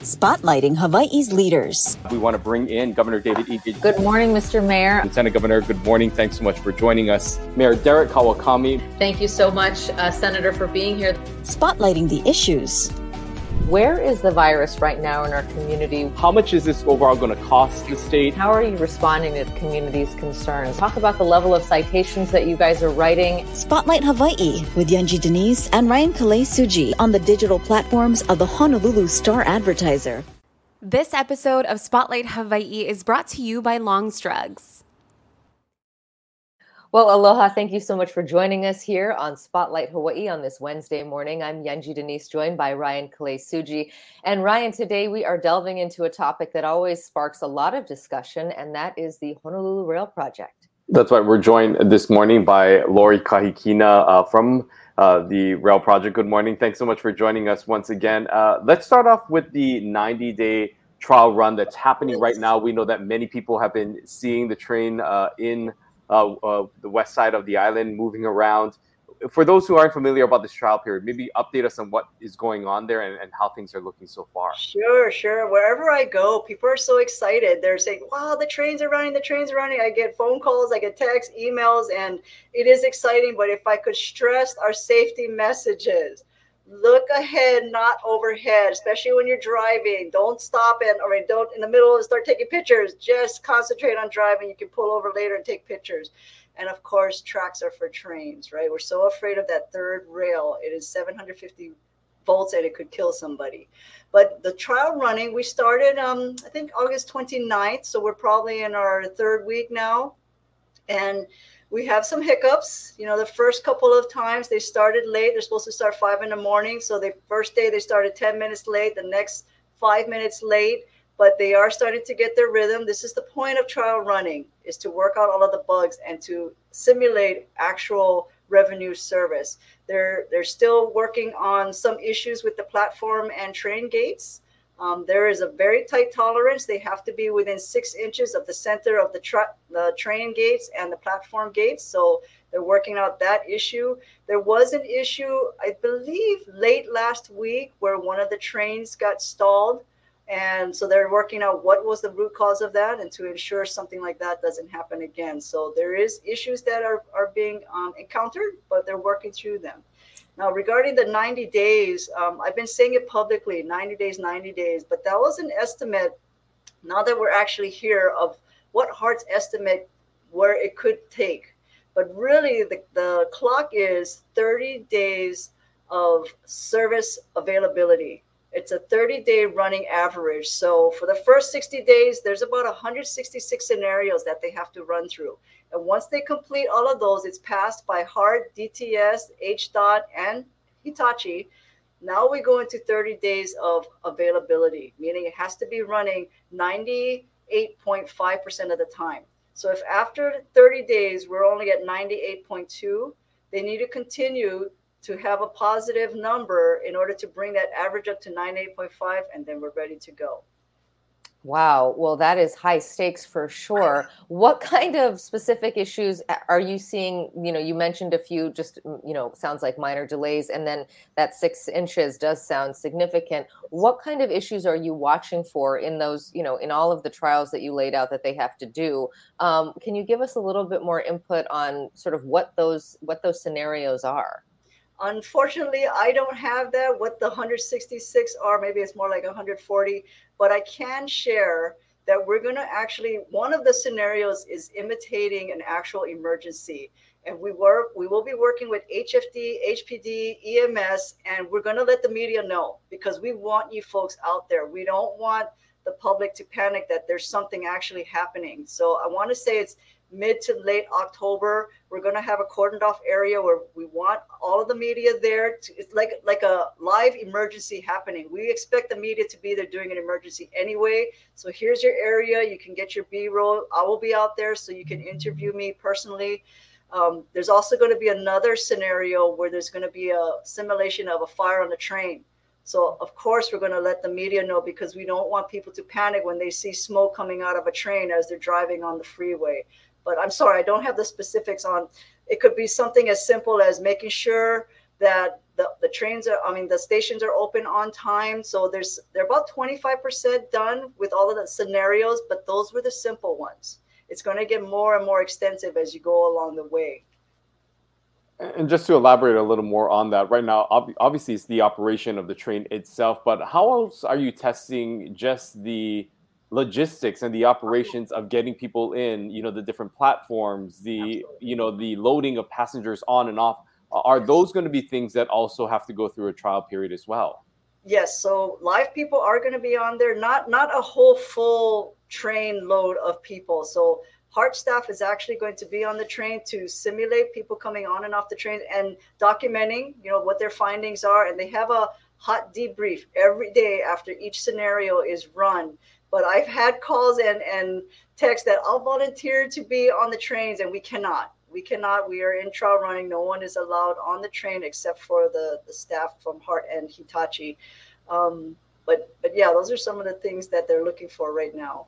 spotlighting Hawaii's leaders. We want to bring in Governor David Ige. Good morning, Mr. Mayor. Lieutenant Governor, good morning. Thanks so much for joining us. Mayor Derek Kawakami. Thank you so much, uh, Senator, for being here. Spotlighting the issues. Where is the virus right now in our community? How much is this overall going to cost the state? How are you responding to the community's concerns? Talk about the level of citations that you guys are writing. Spotlight Hawaii with Yunji de Nies and Ryan Kalei Tsuji on the digital platforms of the Honolulu Star Advertiser. This episode of Spotlight Hawaii is brought to you by Long's Drugs. Well, aloha. Thank you so much for joining us here on Spotlight Hawaii on this Wednesday morning. I'm Yunji de Nies, joined by Ryan Kalei Tsuji. And Ryan, today we are delving into a topic that always sparks a lot of discussion, and that is the Honolulu Rail Project. That's right. We're joined this morning by Lori Kahikina uh, from uh, the Rail Project. Good morning. Thanks so much for joining us once again. Uh, let's start off with the 90 day trial run that's happening right now. We know that many people have been seeing the train uh, in uh, uh, the west side of the island, moving around. For those who aren't familiar about this trial period, maybe update us on what is going on there and, and how things are looking so far. Sure, sure. Wherever I go, people are so excited. They're saying, wow, the trains are running, the trains are running. I get phone calls, I get texts, emails, and it is exciting. But if I could stress our safety messages, look ahead, not overhead, especially when you're driving. Don't stop and or don't in the middle and start taking pictures. Just concentrate on driving. You can pull over later and take pictures. And of course, tracks are for trains, right? We're so afraid of that third rail. It is 750 volts and it could kill somebody. But the trial running, we started um, I think August 29th, so we're probably in our third week now. And we have some hiccups. You know, the first couple of times they started late. They're supposed to start five in the morning. So the first day they started 10 minutes late, the next five minutes late, but they are starting to get their rhythm. This is the point of trial running is to work out all of the bugs and to simulate actual revenue service. They're they're still working on some issues with the platform and train gates. Um, there is a very tight tolerance. They have to be within six inches of the center of the, the train gates and the platform gates. So they're working out that issue. There was an issue, I believe, late last week where one of the trains got stalled. And so they're working out what was the root cause of that and to ensure something like that doesn't happen again. So there is issues that are, are being um, encountered, but they're working through them. Now, regarding the 90 days, um, I've been saying it publicly 90 days, 90 days, but that was an estimate, now that we're actually here, of what HART's estimate where it could take. But really, the, the clock is 30 days of service availability. It's a 30 day running average. So for the first 60 days, there's about 166 scenarios that they have to run through. And once they complete all of those, it's passed by HART, DTS, HDOT, and Hitachi. Now we go into 30 days of availability, meaning it has to be running 98.5% of the time. So if after 30 days we're only at 98.2, they need to continue to have a positive number in order to bring that average up to 98.5 and then we're ready to go. Wow. Well, that is high stakes for sure. What kind of specific issues are you seeing? You know, you mentioned a few, just, you know, sounds like minor delays, and then that six inches does sound significant. What kind of issues are you watching for in those, you know, in all of the trials that you laid out that they have to do? Um, can you give us a little bit more input on sort of what those what those scenarios are? Unfortunately, I don't have that. What the 166 are, maybe it's more like 140, but I can share that we're going to actually one of the scenarios is imitating an actual emergency. And we work we will be working with hfd hpd ems and we're going to let the media know because we want you folks out there. We don't want the public to panic that there's something actually happening. So i want to say it's mid to late October. We're going to have a cordoned off area where we want all of the media there. To, it's like like a live emergency happening. We expect the media to be there doing an emergency anyway. So here's your area. You can get your B-roll. I will be out there so you can interview me personally. Um, there's also going to be another scenario where there's going to be a simulation of a fire on the train. So of course we're going to let the media know because we don't want people to panic when they see smoke coming out of a train as they're driving on the freeway but I'm sorry, I don't have the specifics on. It could be something as simple as making sure that the, the trains are i mean the stations are open on time so there's they're about 25% done with all of the scenarios but those were the simple ones it's going to get more and more extensive as you go along the way and just to elaborate a little more on that right now obviously it's the operation of the train itself but how else are you testing just the logistics and the operations of getting people in you know the different platforms the Absolutely. you know the loading of passengers on and off are those going to be things that also have to go through a trial period as well? Yes so live people are going to be on there not not a whole full train load of people. So HART staff is actually going to be on the train to simulate people coming on and off the train and documenting you know what their findings are and they have a hot debrief every day after each scenario is run but i've had calls and and texts that i'll volunteer to be on the trains and we cannot we cannot. We are in trial running. No one is allowed on the train except for the the staff from HART and Hitachi. Um, but but yeah, those are some of the things that they're looking for right now.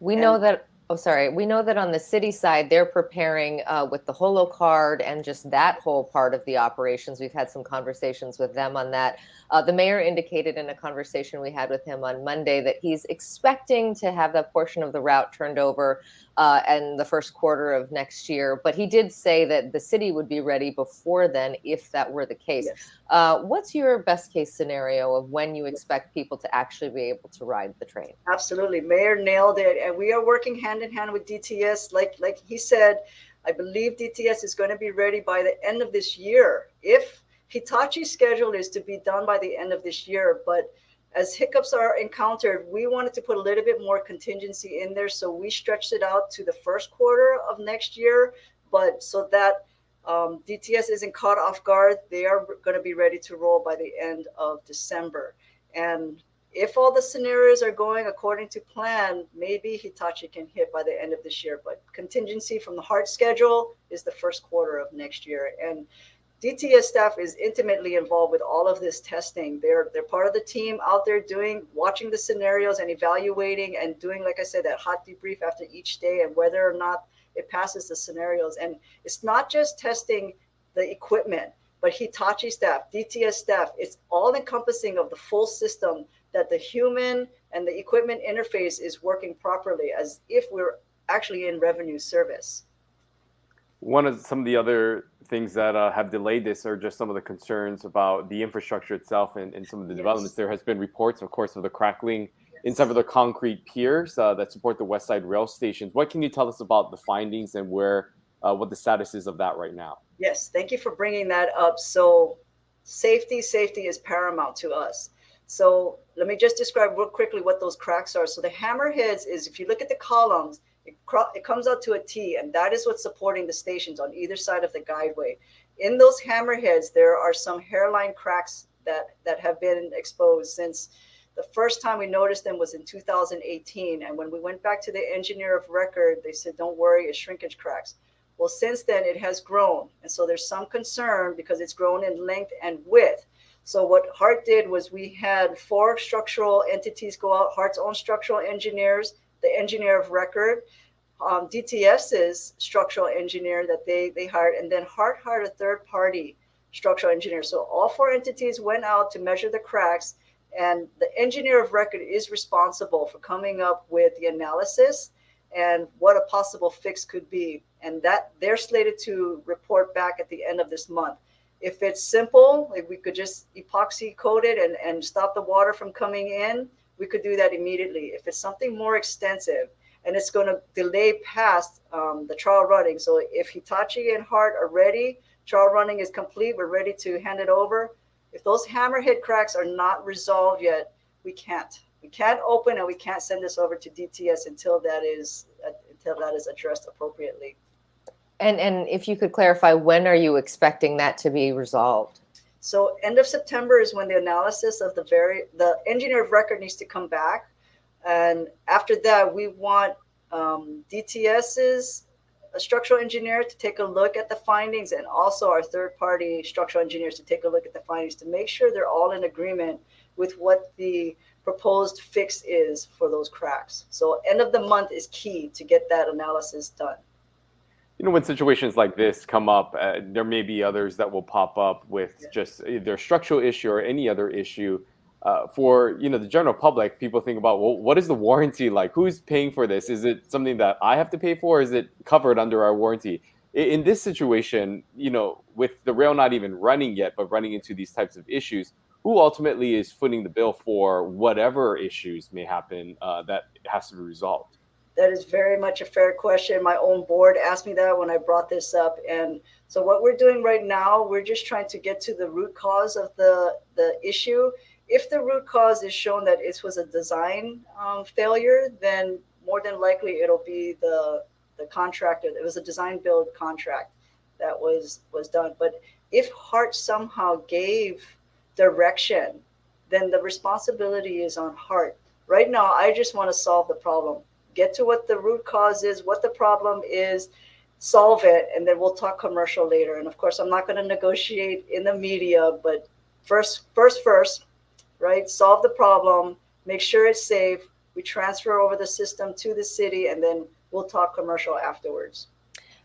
We and, know that. Oh, sorry. We know that on the city side, they're preparing uh, with the Holo card and just that whole part of the operations. We've had some conversations with them on that. Uh, the mayor indicated in a conversation we had with him on Monday that he's expecting to have that portion of the route turned over uh, in the first quarter of next year. But he did say that the city would be ready before then if that were the case. Yes. Uh, what's your best case scenario of when you expect people to actually be able to ride the train? Absolutely, Mayor nailed it, and we are working hand in hand with DTS. Like like he said, I believe DTS is going to be ready by the end of this year. If Hitachi's schedule is to be done by the end of this year, but as hiccups are encountered, we wanted to put a little bit more contingency in there. So we stretched it out to the first quarter of next year. But so that um, DTS isn't caught off guard, they are going to be ready to roll by the end of December. And if all the scenarios are going according to plan, maybe Hitachi can hit by the end of this year. But contingency from the HART schedule is the first quarter of next year. And DTS staff is intimately involved with all of this testing. They're they're part of the team out there doing watching the scenarios and evaluating and doing, like I said, that hot debrief after each day and whether or not it passes the scenarios. And it's not just testing the equipment, but Hitachi staff, DTS staff, it's all encompassing of the full system that the human and the equipment interface is working properly as if we're actually in revenue service. One of some of the other things that uh, have delayed this are just some of the concerns about the infrastructure itself and, and some of the yes. developments. There has been reports, of course, of the crackling yes. in some of the concrete piers uh, that support the West Side rail stations. What can you tell us about the findings and where, uh, what the status is of that right now? Yes, thank you for bringing that up. So, safety, safety is paramount to us. So, let me just describe real quickly what those cracks are. So, the hammerheads is if you look at the columns, it, it comes out to a T, and that is what's supporting the stations on either side of the guideway. In those hammerheads, there are some hairline cracks that that have been exposed since the first time we noticed them was in 2018. And when we went back to the engineer of record, they said, "Don't worry, it's shrinkage cracks." Well, since then it has grown, and so there's some concern because it's grown in length and width. So what HART did was we had four structural entities go out, HART's own structural engineers the engineer of record, um, DTS's structural engineer that they they hired, and then HART hired a third party structural engineer. So all four entities went out to measure the cracks, and the engineer of record is responsible for coming up with the analysis and what a possible fix could be. And that they're slated to report back at the end of this month. If it's simple, if we could just epoxy coat it and, and stop the water from coming in, we could do that immediately. If it's something more extensive and it's going to delay past um, the trial running, so if Hitachi and HART are ready, trial running is complete, we're ready to hand it over. If those hammerhead cracks are not resolved yet, we can't. We can't open and we can't send this over to DTS until that is until that is addressed appropriately. And and if you could clarify, when are you expecting that to be resolved? So end of September is when the analysis of the very the engineer of record needs to come back, and after that we want um, DTS's structural engineer to take a look at the findings, and also our third party structural engineers to take a look at the findings to make sure they're all in agreement with what the proposed fix is for those cracks. So end of the month is key to get that analysis done. you know, when situations like this come up, uh, there may be others that will pop up with yeah. just either structural issue or any other issue. Uh, for you know the general public, people think about well, what is the warranty like? Who's paying for this? Is it something that I have to pay for? is it covered under our warranty? In, in this situation, you know, with the rail not even running yet, but running into these types of issues, who ultimately is footing the bill for whatever issues may happen uh, that has to be resolved? That is very much a fair question. My own board asked me that when I brought this up. And so what we're doing right now, we're just trying to get to the root cause of the, the issue. If the root cause is shown that it was a design um, failure, then more than likely it'll be the the contractor. It was a design build contract that was was done. But if Hart somehow gave direction, then the responsibility is on Hart. Right now, I just want to solve the problem get to what the root cause is, what the problem is, solve it, and then we'll talk commercial later. And of course, I'm not going to negotiate in the media, but first, first, first, right? Solve the problem, make sure it's safe. We transfer over the system to the city, and then we'll talk commercial afterwards.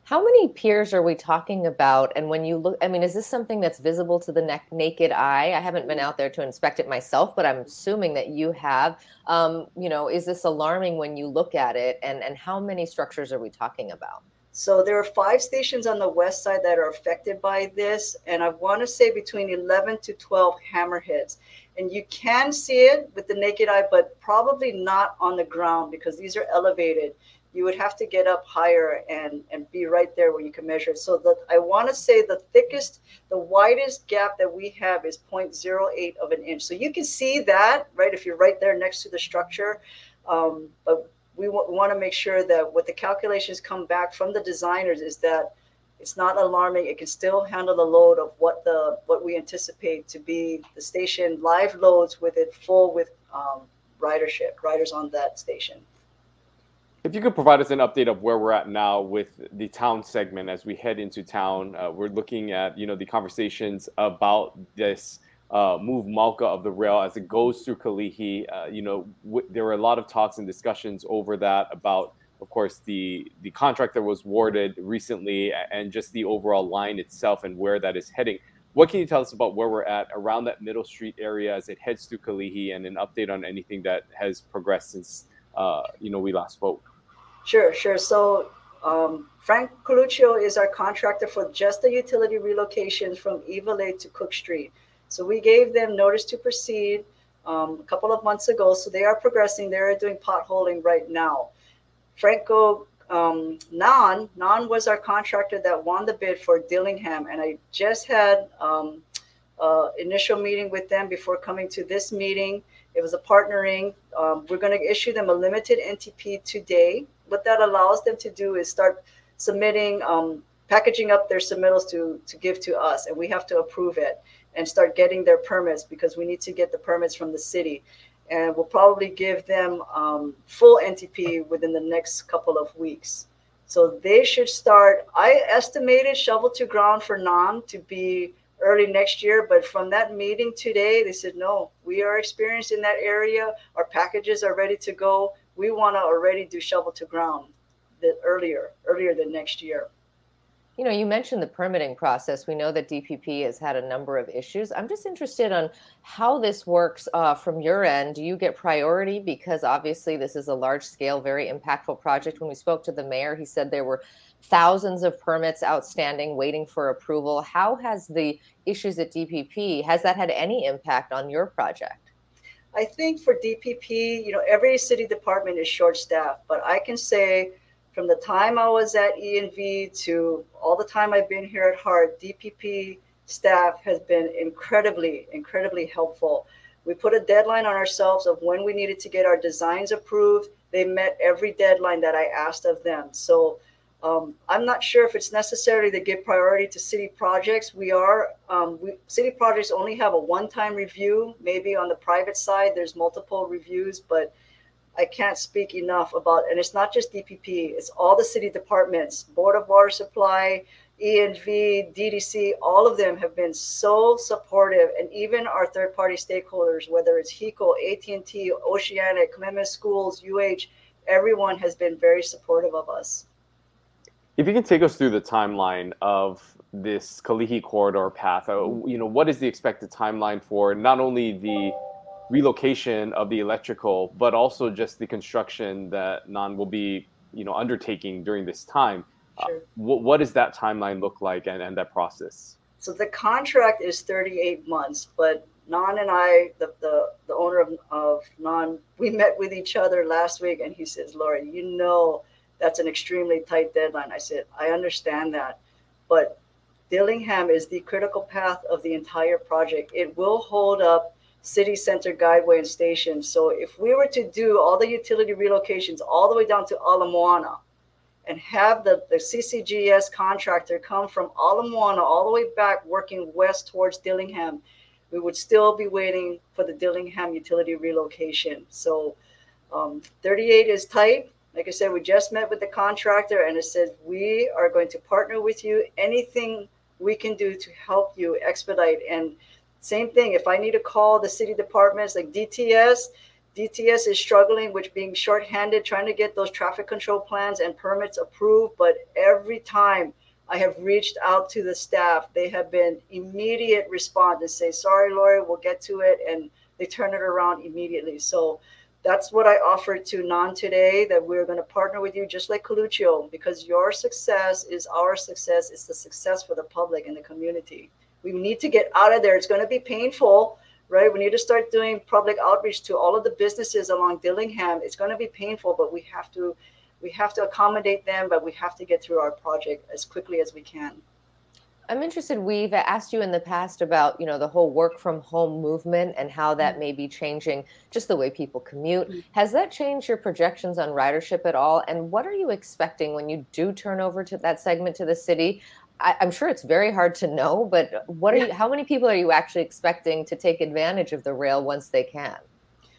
How many piers are we talking about? And when you look, I mean, is this something that's visible to the naked eye? I haven't been out there to inspect it myself, but I'm assuming that you have. Um, you know, is this alarming when you look at it? And and how many structures are we talking about? So there are five stations on the west side that are affected by this, and I want to say between 11 to 12 hammerheads. And you can see it with the naked eye, but probably not on the ground because these are elevated you would have to get up higher and and be right there where you can measure. So that I want to say the thickest, the widest gap that we have is 0.08 of an inch. So you can see that right if you're right there next to the structure. Um, but we, w- want to make sure that what the calculations come back from the designers is that it's not alarming. It can still handle the load of what the what we anticipate to be the station live loads with it full with um, ridership riders on that station. If you could provide us an update of where we're at now with the town segment as we head into town, uh, we're looking at you know the conversations about this uh, move mauka of the rail as it goes through Kalihi. Uh, you know, w- there were a lot of talks and discussions over that about, of course, the the contract that was awarded recently and just the overall line itself and where that is heading. What can you tell us about where we're at around that Middle Street area as it heads through Kalihi, and an update on anything that has progressed since uh, you know we last spoke? Sure, sure. So um, Frank Coluccio is our contractor for just the utility relocations from Eva Lake to Cook Street. So we gave them notice to proceed um, a couple of months ago. So they are progressing. They're doing potholing right now. Franco um, Nan, Nan was our contractor that won the bid for Dillingham. And I just had um, uh, initial meeting with them before coming to this meeting. It was a partnering. Um, we're going to issue them a limited NTP today what that allows them to do is start submitting, um, packaging up their submittals to to give to us, and we have to approve it and start getting their permits because we need to get the permits from the city. And we'll probably give them um, full NTP within the next couple of weeks. So they should start. I estimated shovel to ground for Nan to be early next year, but from that meeting today, they said no. We are experienced in that area. Our packages are ready to go we want to already do shovel to ground the earlier earlier than next year you know you mentioned the permitting process. We know that dpp has had a number of issues. I'm just interested on how this works uh, from your end. Do you get priority? Because obviously this is a large scale very impactful project. When we spoke to the mayor he said there were thousands of permits outstanding waiting for approval. How has the issues at dpp has that had any impact on your project? I think for DPP, you know, every city department is short staffed, but I can say from the time I was at ENV to all the time I've been here at Hart, DPP staff has been incredibly, incredibly helpful. We put a deadline on ourselves of when we needed to get our designs approved. They met every deadline that I asked of them. So um, I'm not sure if it's necessary to give priority to city projects. We are, um, we, city projects only have a one time review. Maybe on the private side, there's multiple reviews, but I can't speak enough about, and it's not just DPP, it's all the city departments, Board of Water Supply, ENV, DDC, all of them have been so supportive, and even our third-party stakeholders, whether it's HECO, AT&T, Oceanic, Kamehameha Schools, UH, everyone has been very supportive of us. If you can take us through the timeline of this Kalihi corridor path, uh, you know, what is the expected timeline for not only the relocation of the electrical, but also just the construction that NAN will be, you know, undertaking during this time? Uh, sure. Uh, what, what does that timeline look like and, and that process? So the contract is 38 months, but NAN and I, the, the, the owner of, of NAN, we met with each other last week and he says, Lori, you know that's an extremely tight deadline. I said, I understand that, but Dillingham is the critical path of the entire project. It will hold up city center guideway and station. So if we were to do all the utility relocations all the way down to Ala Moana and have the, the CCGS contractor come from Ala Moana all the way back working west towards Dillingham, we would still be waiting for the Dillingham utility relocation. So um, 38 is tight. Like I said, we just met with the contractor and it says we are going to partner with you. Anything we can do to help you expedite. And same thing, if I need to call the city departments like DTS, DTS is struggling with being shorthanded, trying to get those traffic control plans and permits approved. But every time I have reached out to the staff, they have been immediate response and say, sorry, Lori, we'll get to it. And they turn it around immediately. So that's what I offered to NAN today that we're going to partner with you just like Coluccio because your success is our success. It's the success for the public and the community. We need to get out of there. It's going to be painful, right? We need to start doing public outreach to all of the businesses along Dillingham. It's going to be painful, but we have to we have to accommodate them, but we have to get through our project as quickly as we can. I'm interested. We've asked you in the past about, you know, the whole work from home movement and how that mm-hmm. may be changing just the way people commute. Mm-hmm. Has that changed your projections on ridership at all? And what are you expecting when you do turn over to that segment to the city? I, am sure it's very hard to know, but what are you? How many people are you actually expecting to take advantage of the rail once they can?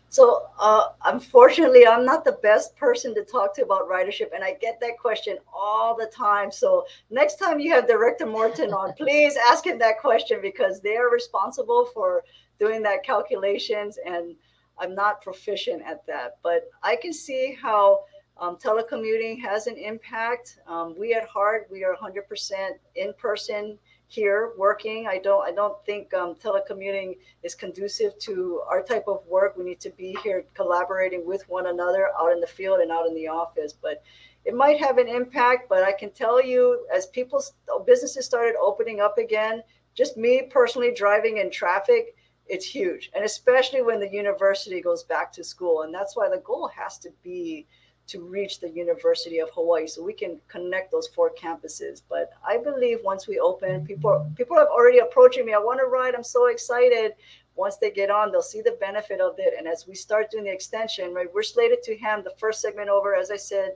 So, uh, unfortunately, I'm not the best person to talk to about ridership, and I get that question all the time. So, next time you have Director Morton on, please ask him that question because they are responsible for doing that calculations, and I'm not proficient at that. But I can see how um, telecommuting has an impact. Um, we at HART, we are 100% in person here working. I don't I don't think um, telecommuting is conducive to our type of work. We need to be here collaborating with one another out in the field and out in the office. But it might have an impact. But I can tell you, as people businesses started opening up again, just me personally driving in traffic. It's huge, and especially when the university goes back to school, and that's why the goal has to be to reach the University of Hawaii so we can connect those four campuses. But I believe once we open, people people have already approaching me. I want to ride. I'm so excited. Once they get on, they'll see the benefit of it. And as we start doing the extension, right, we're slated to hand the first segment over, as I said,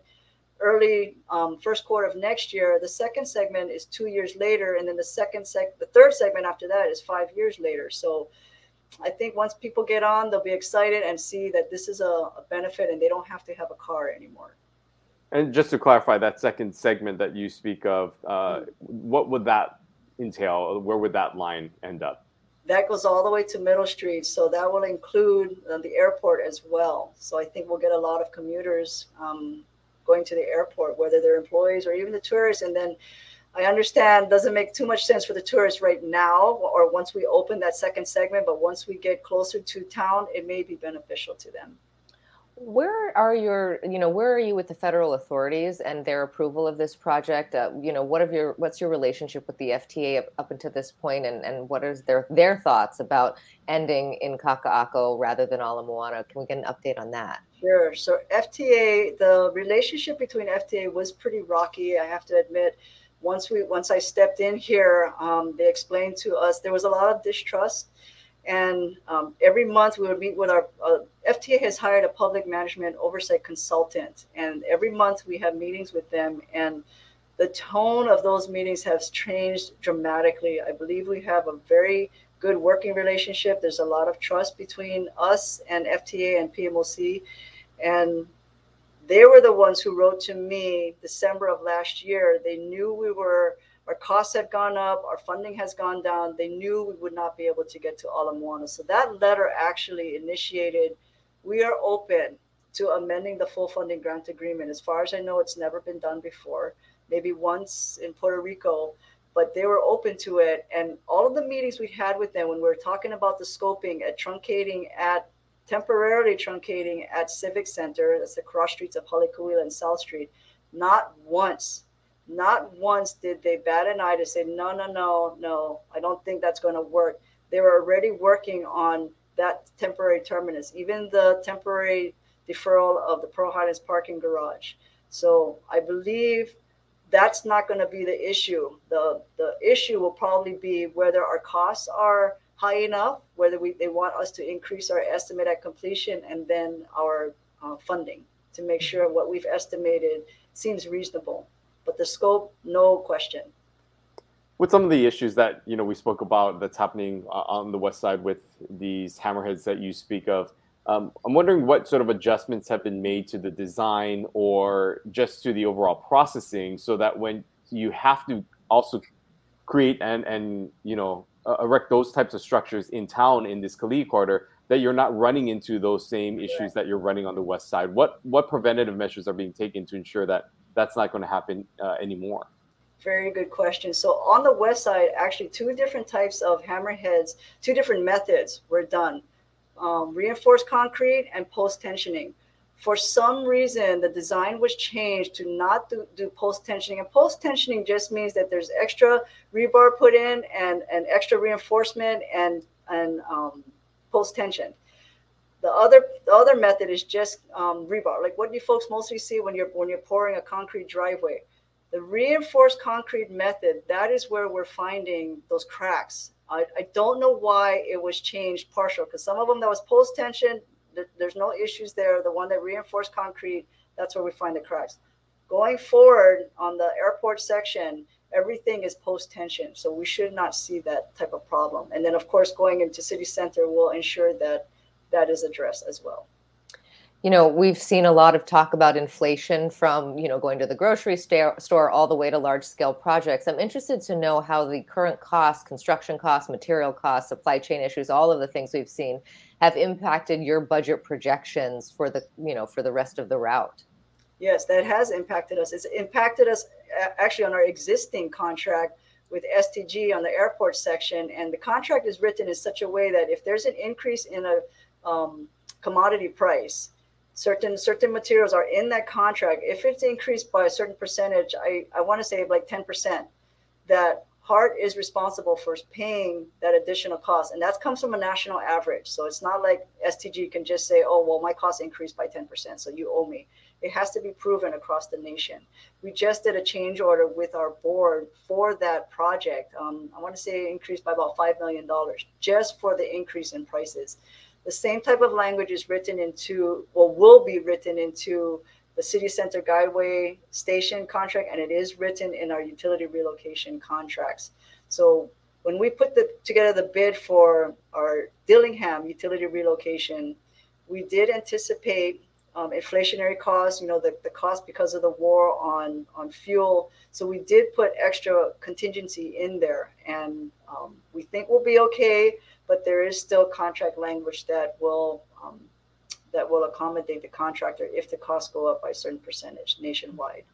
early um, first quarter of next year. The second segment is two years later, and then the second sec, the third segment after that is five years later. So I think once people get on, they'll be excited and see that this is a, a, benefit and they don't have to have a car anymore. And just to clarify, that second segment that you speak of, uh, mm-hmm. what would that entail? Where would that line end up? That goes all the way to Middle Street. So that will include uh, the airport as well. So I think we'll get a lot of commuters um, going to the airport, whether they're employees or even the tourists. And then I understand doesn't make too much sense for the tourists right now or once we open that second segment, but once we get closer to town, it may be beneficial to them. Where are your, you know, where are you with the federal authorities and their approval of this project? Uh, you know, what of your, what's your relationship with the FTA up, up until this point, and and what is their their thoughts about ending in Kaka'ako rather than Ala Moana? Can we get an update on that? Sure. So FTA, the relationship between FTA was pretty rocky. I have to admit once we once I stepped in here, um, they explained to us there was a lot of distrust, and um, every month we would meet with our uh, FTA has hired a public management oversight consultant, and every month we have meetings with them, and the tone of those meetings has changed dramatically. I believe we have a very good working relationship. There's a lot of trust between us and FTA and PMOC, and they were the ones who wrote to me December of last year. They knew we were our costs had gone up, our funding has gone down. They knew we would not be able to get to Ala Moana. So that letter actually initiated. We are open to amending the full funding grant agreement. As far as I know, it's never been done before. maybe once in Puerto Rico, but they were open to it. And all of the meetings we had with them when we were talking about the scoping at truncating at temporarily truncating at Civic Center, that's the cross streets of Halekauwila and South Street, not once, not once did they bat an eye to say, no, no, no, no, I don't think that's going to work. They were already working on that temporary terminus, even the temporary deferral of the Pearl Highlands parking garage. So I believe that's not going to be the issue. The the issue will probably be whether our costs are high enough, whether we they want us to increase our estimate at completion, and then our uh, funding to make sure what we've estimated seems reasonable. But the scope, no question. With some of the issues that you know we spoke about that's happening uh, on the west side with these hammerheads that you speak of, um, I'm wondering what sort of adjustments have been made to the design or just to the overall processing so that when you have to also create and and you know uh, erect those types of structures in town in this Kalihi corridor that you're not running into those same issues that you're running on the west side. What what preventative measures are being taken to ensure that that's not going to happen uh, anymore? Very good question. So on the west side, actually, two different types of hammerheads, two different methods were done um, reinforced concrete and post tensioning. For some reason, the design was changed to not do, do post tensioning. And post tensioning just means that there's extra rebar put in and, and extra reinforcement and, and um, post tension. The other the other method is just um, rebar, like what do you folks mostly see when you're when you're pouring a concrete driveway. The reinforced concrete method, that is where we're finding those cracks I, I don't know why it was changed partial because some of them that was post tension, th- there's no issues there. The one that reinforced concrete, that's where we find the cracks. Going forward on the airport section, everything is post tension. So we should not see that type of problem. And then, of course, going into city center will ensure that that is addressed as well you know we've seen a lot of talk about inflation from you know going to the grocery store all the way to large scale projects i'm interested to know how the current costs construction costs material costs supply chain issues all of the things we've seen have impacted your budget projections for the you know for the rest of the route yes that has impacted us it's impacted us actually on our existing contract with stg on the airport section. And the contract is written in such a way that if there's an increase in a um, commodity price certain certain materials are in that contract. If it's increased by a certain percentage i i want to say like 10% that HART is responsible for paying that additional cost. And that comes from a national average. So it's not like stg can just say oh well my cost increased by 10% so you owe me it has to be proven across the nation. We just did a change order with our board for that project. Um, i want to say increased by about $5 million just for the increase in prices. The same type of language is written into, or will be written into the city center guideway station contract, and it is written in our utility relocation contracts. So when we put the, together the bid for our Dillingham utility relocation, we did anticipate um, inflationary costs, you know, the, the cost because of the war on, on fuel. So we did put extra contingency in there, and um, we think we'll be okay but there is still contract language that will um, that will accommodate the contractor if the costs go up by a certain percentage nationwide.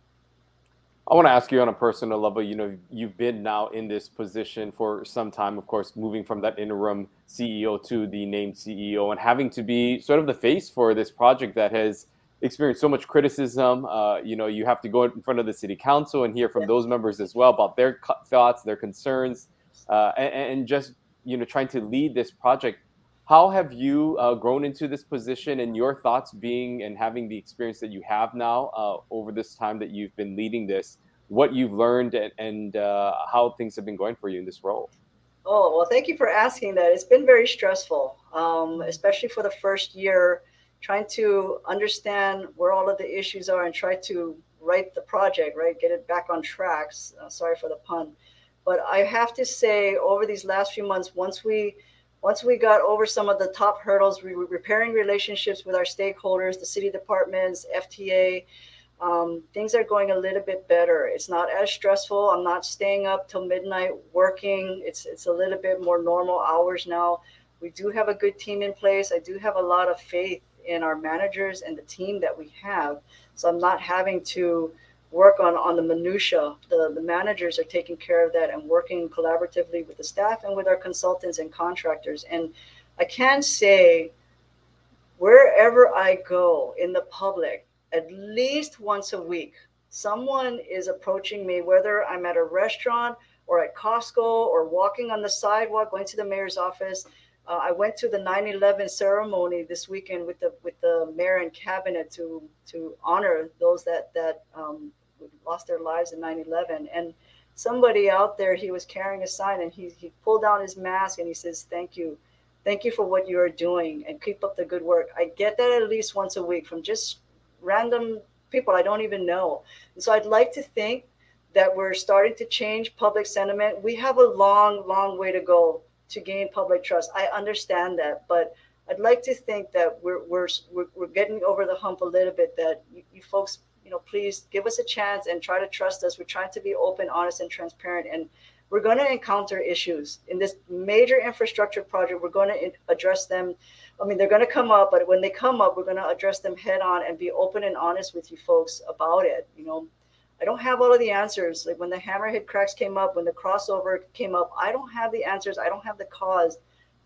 I want to ask you on a personal level. You know, you've been now in this position for some time, of course, moving from that interim CEO to the named CEO and having to be sort of the face for this project that has experienced so much criticism. Uh, you know, you have to go in front of the city council and hear from yeah. those members as well about their thoughts, their concerns, uh, and, and, just you know trying to lead this project how have you uh, grown into this position and your thoughts being and having the experience that you have now uh, over this time that you've been leading this what you've learned and, and uh, how things have been going for you in this role oh well thank you for asking that. It's been very stressful um, especially for the first year trying to understand where all of the issues are and try to write the project right? Get it back on tracks. Uh, sorry for the pun. But I have to say, over these last few months, once we once we got over some of the top hurdles, we were repairing relationships with our stakeholders, the city departments, FTA. Um, things are going a little bit better. It's not as stressful. I'm not staying up till midnight working. It's it's a little bit more normal hours now. We do have a good team in place. I do have a lot of faith in our managers and the team that we have. So I'm not having to work on on the minutia. The the managers are taking care of that and working collaboratively with the staff and with our consultants and contractors. And I can say, wherever I go in the public, at least once a week, someone is approaching me, whether I'm at a restaurant or at Costco or walking on the sidewalk, going to the mayor's office. Uh, I went to the 9/11 ceremony this weekend with the with the mayor and cabinet to to honor those that that um, lost their lives in 9/11. And somebody out there, he was carrying a sign, and he he pulled down his mask and he says, "Thank you, thank you for what you are doing, and keep up the good work." I get that at least once a week from just random people I don't even know. And so I'd like to think that we're starting to change public sentiment. We have a long, long way to go to gain public trust. I understand that, but I'd like to think that we're we're we're, getting over the hump a little bit. That you, you, folks, you know, please give us a chance and try to trust us. We're trying to be open, honest, and transparent, and we're going to encounter issues in this major infrastructure project. We're going to address them. I mean, they're going to come up, but when they come up, we're going to address them head on and be open and honest with you folks about it. You know, I don't have all of the answers. Like when the hammerhead cracks came up, when the crossover came up, I don't have the answers. I don't have the cause,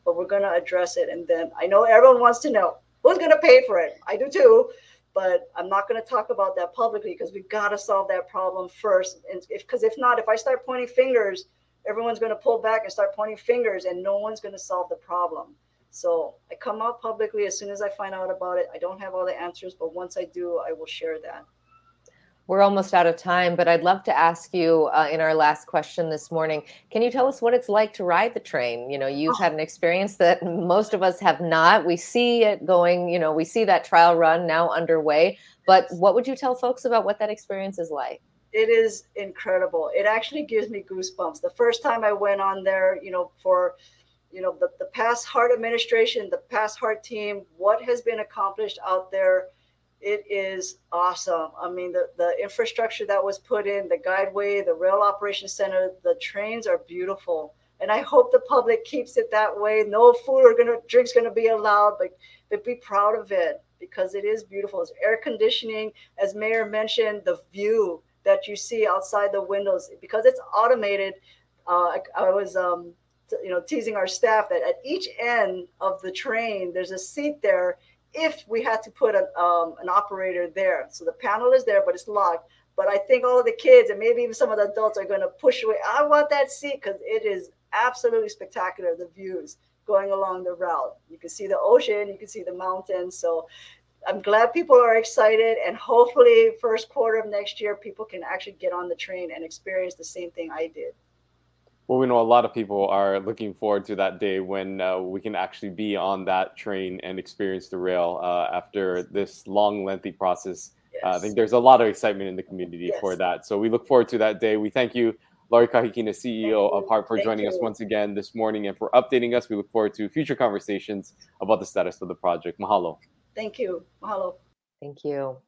but we're going to address it. And then I know everyone wants to know who's going to pay for it. I do too, but I'm not going to talk about that publicly because we've got to solve that problem first. And if because if not, if I start pointing fingers, everyone's going to pull back and start pointing fingers, and no one's going to solve the problem. So I come out publicly as soon as I find out about it. I don't have all the answers, but once I do, I will share that. We're almost out of time, but I'd love to ask you uh, in our last question this morning can you tell us what it's like to ride the train? You know, you've oh. had an experience that most of us have not. We see it going, you know, we see that trial run now underway, but what would you tell folks about what that experience is like? It is incredible. It actually gives me goosebumps. The first time I went on there, you know, for you know the, the past HART administration the past HART team what has been accomplished out there it is awesome. I mean, the, the infrastructure that was put in, the guideway, the rail operations center, the trains are beautiful. And I hope the public keeps it that way. No food or gonna drinks gonna be allowed, but but be proud of it because it is beautiful. It's air conditioning, as Mayor mentioned, the view that you see outside the windows because it's automated. Uh, I, I was um, you know teasing our staff that at each end of the train there's a seat there if we had to put an, um, an operator there. So the panel is there, but it's locked. But I think all of the kids and maybe even some of the adults are going to push away. I want that seat because it is absolutely spectacular. The views going along the route. You can see the ocean, you can see the mountains. So I'm glad people are excited, and hopefully, first quarter of next year, people can actually get on the train and experience the same thing I did. Well, we know a lot of people are looking forward to that day when uh, we can actually be on that train and experience the rail uh, after this long, lengthy process. Yes. Uh, I think there's a lot of excitement in the community yes. for that. So we look forward to that day. We thank you, Lori Kahikina, CEO of HART, for thank joining you. us once again this morning and for updating us. We look forward to future conversations about the status of the project. Mahalo. Thank you. Mahalo. Thank you.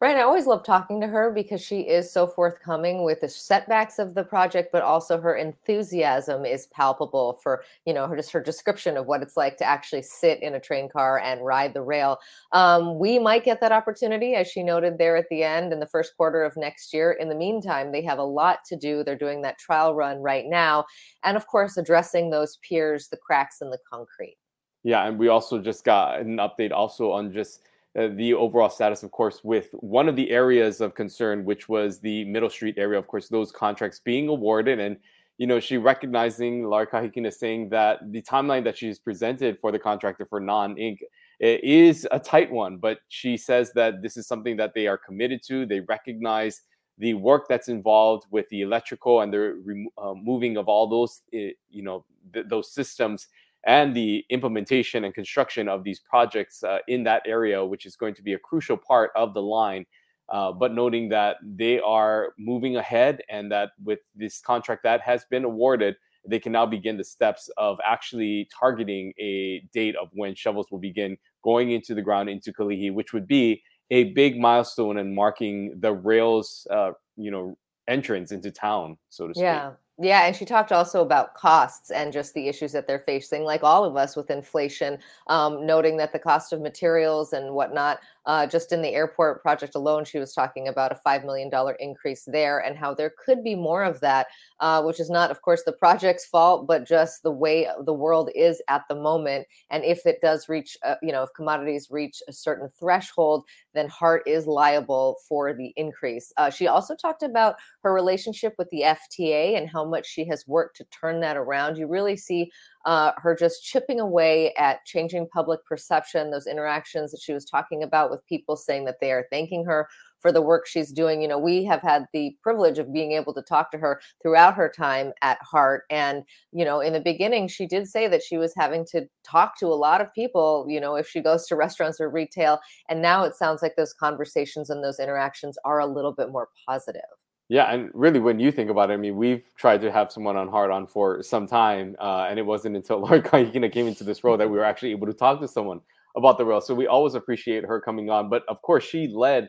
Right. I always love talking to her because she is so forthcoming with the setbacks of the project, but also her enthusiasm is palpable for, you know, her just her description of what it's like to actually sit in a train car and ride the rail. Um, we might get that opportunity, as she noted there at the end in the first quarter of next year. In the meantime, they have a lot to do. They're doing that trial run right now. And of course, addressing those piers, the cracks in the concrete. Yeah. And we also just got an update also on just uh, the overall status, of course, with one of the areas of concern, which was the Middle Street area. Of course, those contracts being awarded, and you know, she recognizing Lori Kahikina saying that the timeline that she's presented for the contractor for Nan Inc. is a tight one, but she says that this is something that they are committed to. They recognize the work that's involved with the electrical and the removing uh, of all those, you know, th- those systems and the implementation and construction of these projects uh, in that area, which is going to be a crucial part of the line. Uh, but noting that they are moving ahead and that with this contract that has been awarded, they can now begin the steps of actually targeting a date of when shovels will begin going into the ground into Kalihi, which would be a big milestone and marking the rails, uh, you know, entrance into town, so to speak. Yeah. Yeah, and she talked also about costs and just the issues that they're facing, like all of us with inflation, um, noting that the cost of materials and whatnot Uh, just in the airport project alone, she was talking about a $5 million increase there and how there could be more of that, uh, which is not, of course, the project's fault, but just the way the world is at the moment. And if it does reach, uh, you know, if commodities reach a certain threshold, then Hart is liable for the increase. Uh, she also talked about her relationship with the FTA and how much she has worked to turn that around. You really see uh, her just chipping away at changing public perception, those interactions that she was talking about with people saying that they are thanking her for the work she's doing. You know, we have had the privilege of being able to talk to her throughout her time at HART. And, you know, in the beginning, she did say that she was having to talk to a lot of people, you know, if she goes to restaurants or retail. And now it sounds like those conversations and those interactions are a little bit more positive. Yeah, and really, when you think about it, I mean, we've tried to have someone on HART on for some time, uh, and it wasn't until Lori Kahikina came into this role that we were actually able to talk to someone about the role. So we always appreciate her coming on. But of course, she led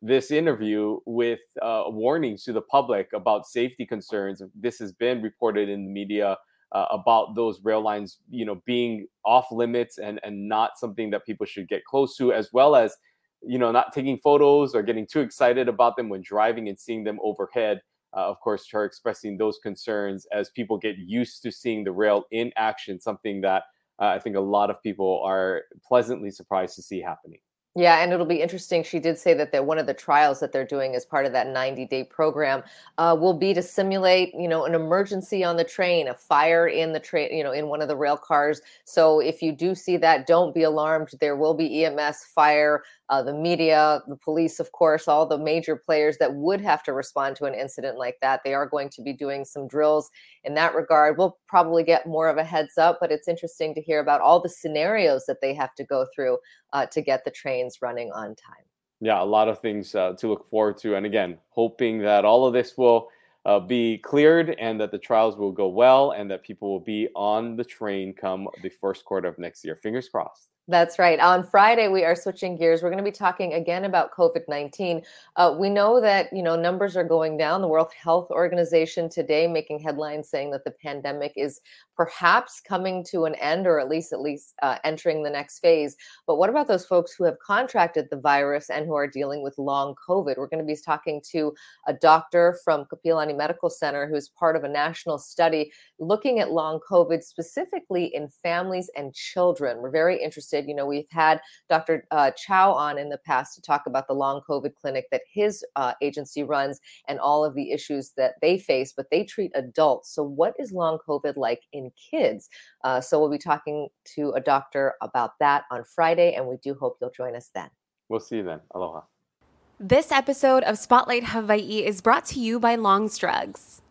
this interview with uh, warnings to the public about safety concerns. This has been reported in the media uh, about those rail lines, you know, being off limits and and not something that people should get close to, as well as you know, not taking photos or getting too excited about them when driving and seeing them overhead. Uh, of course, her expressing those concerns as people get used to seeing the rail in action, something that uh, I think a lot of people are pleasantly surprised to see happening. Yeah, and it'll be interesting. She did say that that one of the trials that they're doing as part of that 90-day program uh, will be to simulate, you know, an emergency on the train, a fire in the train, you know, in one of the rail cars. So if you do see that, don't be alarmed. There will be EMS, fire, uh, the media, the police, of course, all the major players that would have to respond to an incident like that. They are going to be doing some drills in that regard. We'll probably get more of a heads up, but it's interesting to hear about all the scenarios that they have to go through uh, to get the trains running on time. Yeah, a lot of things uh, to look forward to. And again, hoping that all of this will uh, be cleared and that the trials will go well and that people will be on the train come the first quarter of next year. Fingers crossed. That's right. On Friday, we are switching gears. We're going to be talking again about COVID 19. Uh, we know that, you know, numbers are going down. The World Health Organization today making headlines saying that the pandemic is perhaps coming to an end or at least at least uh, entering the next phase. But what about those folks who have contracted the virus and who are dealing with long COVID? We're going to be talking to a doctor from Kapiolani Medical Center who's part of a national study looking at long COVID specifically in families and children. We're very interested. You know, we've had Dr. Uh, Chow on in the past to talk about the long COVID clinic that his uh, agency runs and all of the issues that they face, but they treat adults. So, what is long COVID like in kids. Uh, so we'll be talking to a doctor about that on Friday, and we do hope you'll join us then. We'll see you then. Aloha. This episode of Spotlight Hawaii is brought to you by Long's Drugs.